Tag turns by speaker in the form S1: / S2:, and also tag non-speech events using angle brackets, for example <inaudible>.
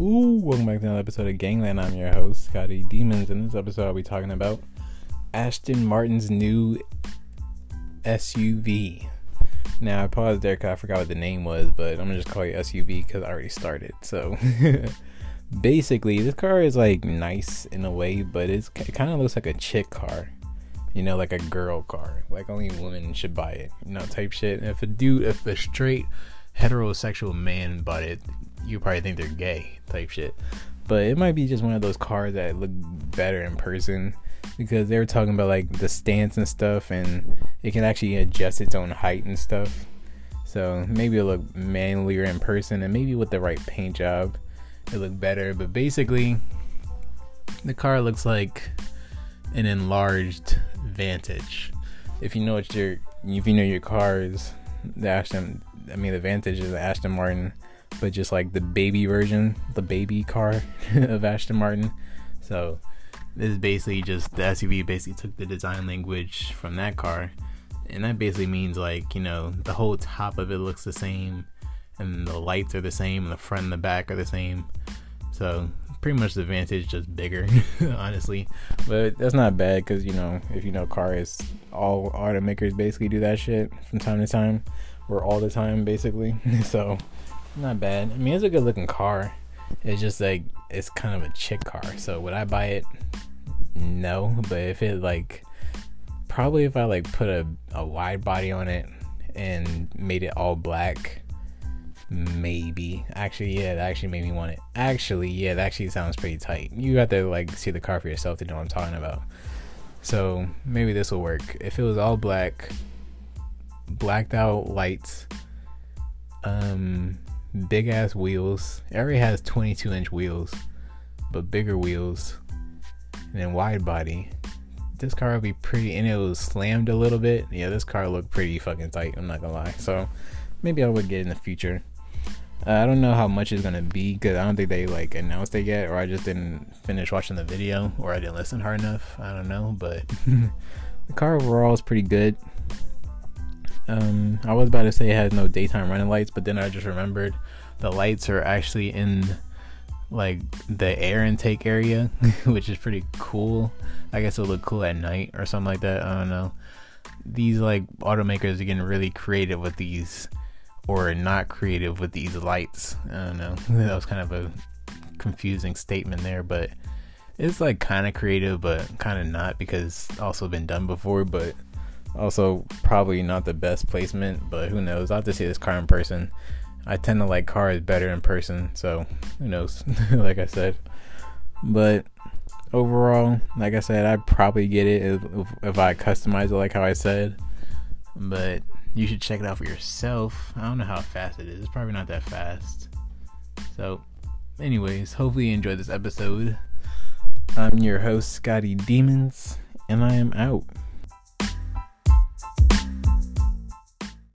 S1: Ooh, welcome back to another episode of Gangland. I'm your host, Scotty Demons. In this episode, I'll be talking about Aston Martin's new SUV. Now, I paused there because I forgot what the name was, but I'm gonna just call it SUV because I already started. So, <laughs> basically, this car is like nice in a way, but it's, it kind of looks like a chick car. You know, like a girl car. Like only women should buy it. You know, type shit. And If a dude, if a straight heterosexual man bought it, you probably think they're gay type shit. But it might be just one of those cars that look better in person because they were talking about like the stance and stuff, and it can actually adjust its own height and stuff. So maybe it'll look manlier in person, and maybe with the right paint job, it look better. But basically, the car looks like an enlarged Vantage. If you know what your if you know your cars, the Aston, I mean the Vantage is Aston Martin but just like the baby version, the baby car <laughs> of Aston Martin. So this is basically just the SUV basically took the design language from that car, and that basically means like you know the whole top of it looks the same, and the lights are the same, and the front and the back are the same. So pretty much the Vantage just bigger, <laughs> honestly. But that's not bad because you know if you know cars, all automakers basically do that shit from time to time, all the time basically. <laughs> so not bad. I mean, it's a good looking car. It's just like it's kind of a chick car. So would I buy it? No, but if it like probably if I like put a, a wide body on it and made it all black, maybe. Actually, yeah, that actually made me want it. Actually, yeah, that actually sounds pretty tight. You have to like see the car for yourself to know what I'm talking about. So maybe this will work. If it was all black, blacked out lights, um, big ass wheels. Already has 22 inch wheels, but bigger wheels, and then wide body. This car would be pretty, and it was slammed a little bit. Yeah, this car looked pretty fucking tight. I'm not gonna lie. So maybe I would get in the future. Uh, I don't know how much it's gonna be because I don't think they like announced it yet, or I just didn't finish watching the video, or I didn't listen hard enough. I don't know, but <laughs> the car overall is pretty good. Um, I was about to say it has no daytime running lights, but then I just remembered the lights are actually in like the air intake area, <laughs> which is pretty cool. I guess it'll look cool at night or something like that. I don't know. These like automakers are getting really creative with these, or not creative with these lights. I don't know. that was kind of a confusing statement there, but it's like kind of creative, but kind of not because it's also been done before. But also, probably not the best placement, but who knows? I'll have to see this car in person. I tend to like cars better in person, so who knows? <laughs> like I said, but overall, like I said, I'd probably get it if, if I customize it like how I said. But you should check it out for yourself. I don't know how fast it is. It's probably not that fast. So, anyways, hopefully you enjoyed this episode. I'm your host, Scotty Demons, and I am out.